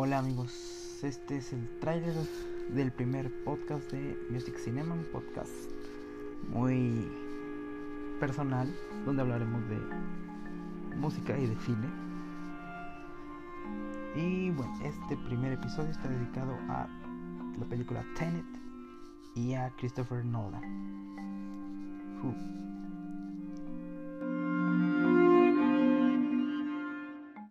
Hola amigos, este es el trailer del primer podcast de Music Cinema, un podcast muy personal donde hablaremos de música y de cine. Y bueno, este primer episodio está dedicado a la película Tenet y a Christopher Nolan.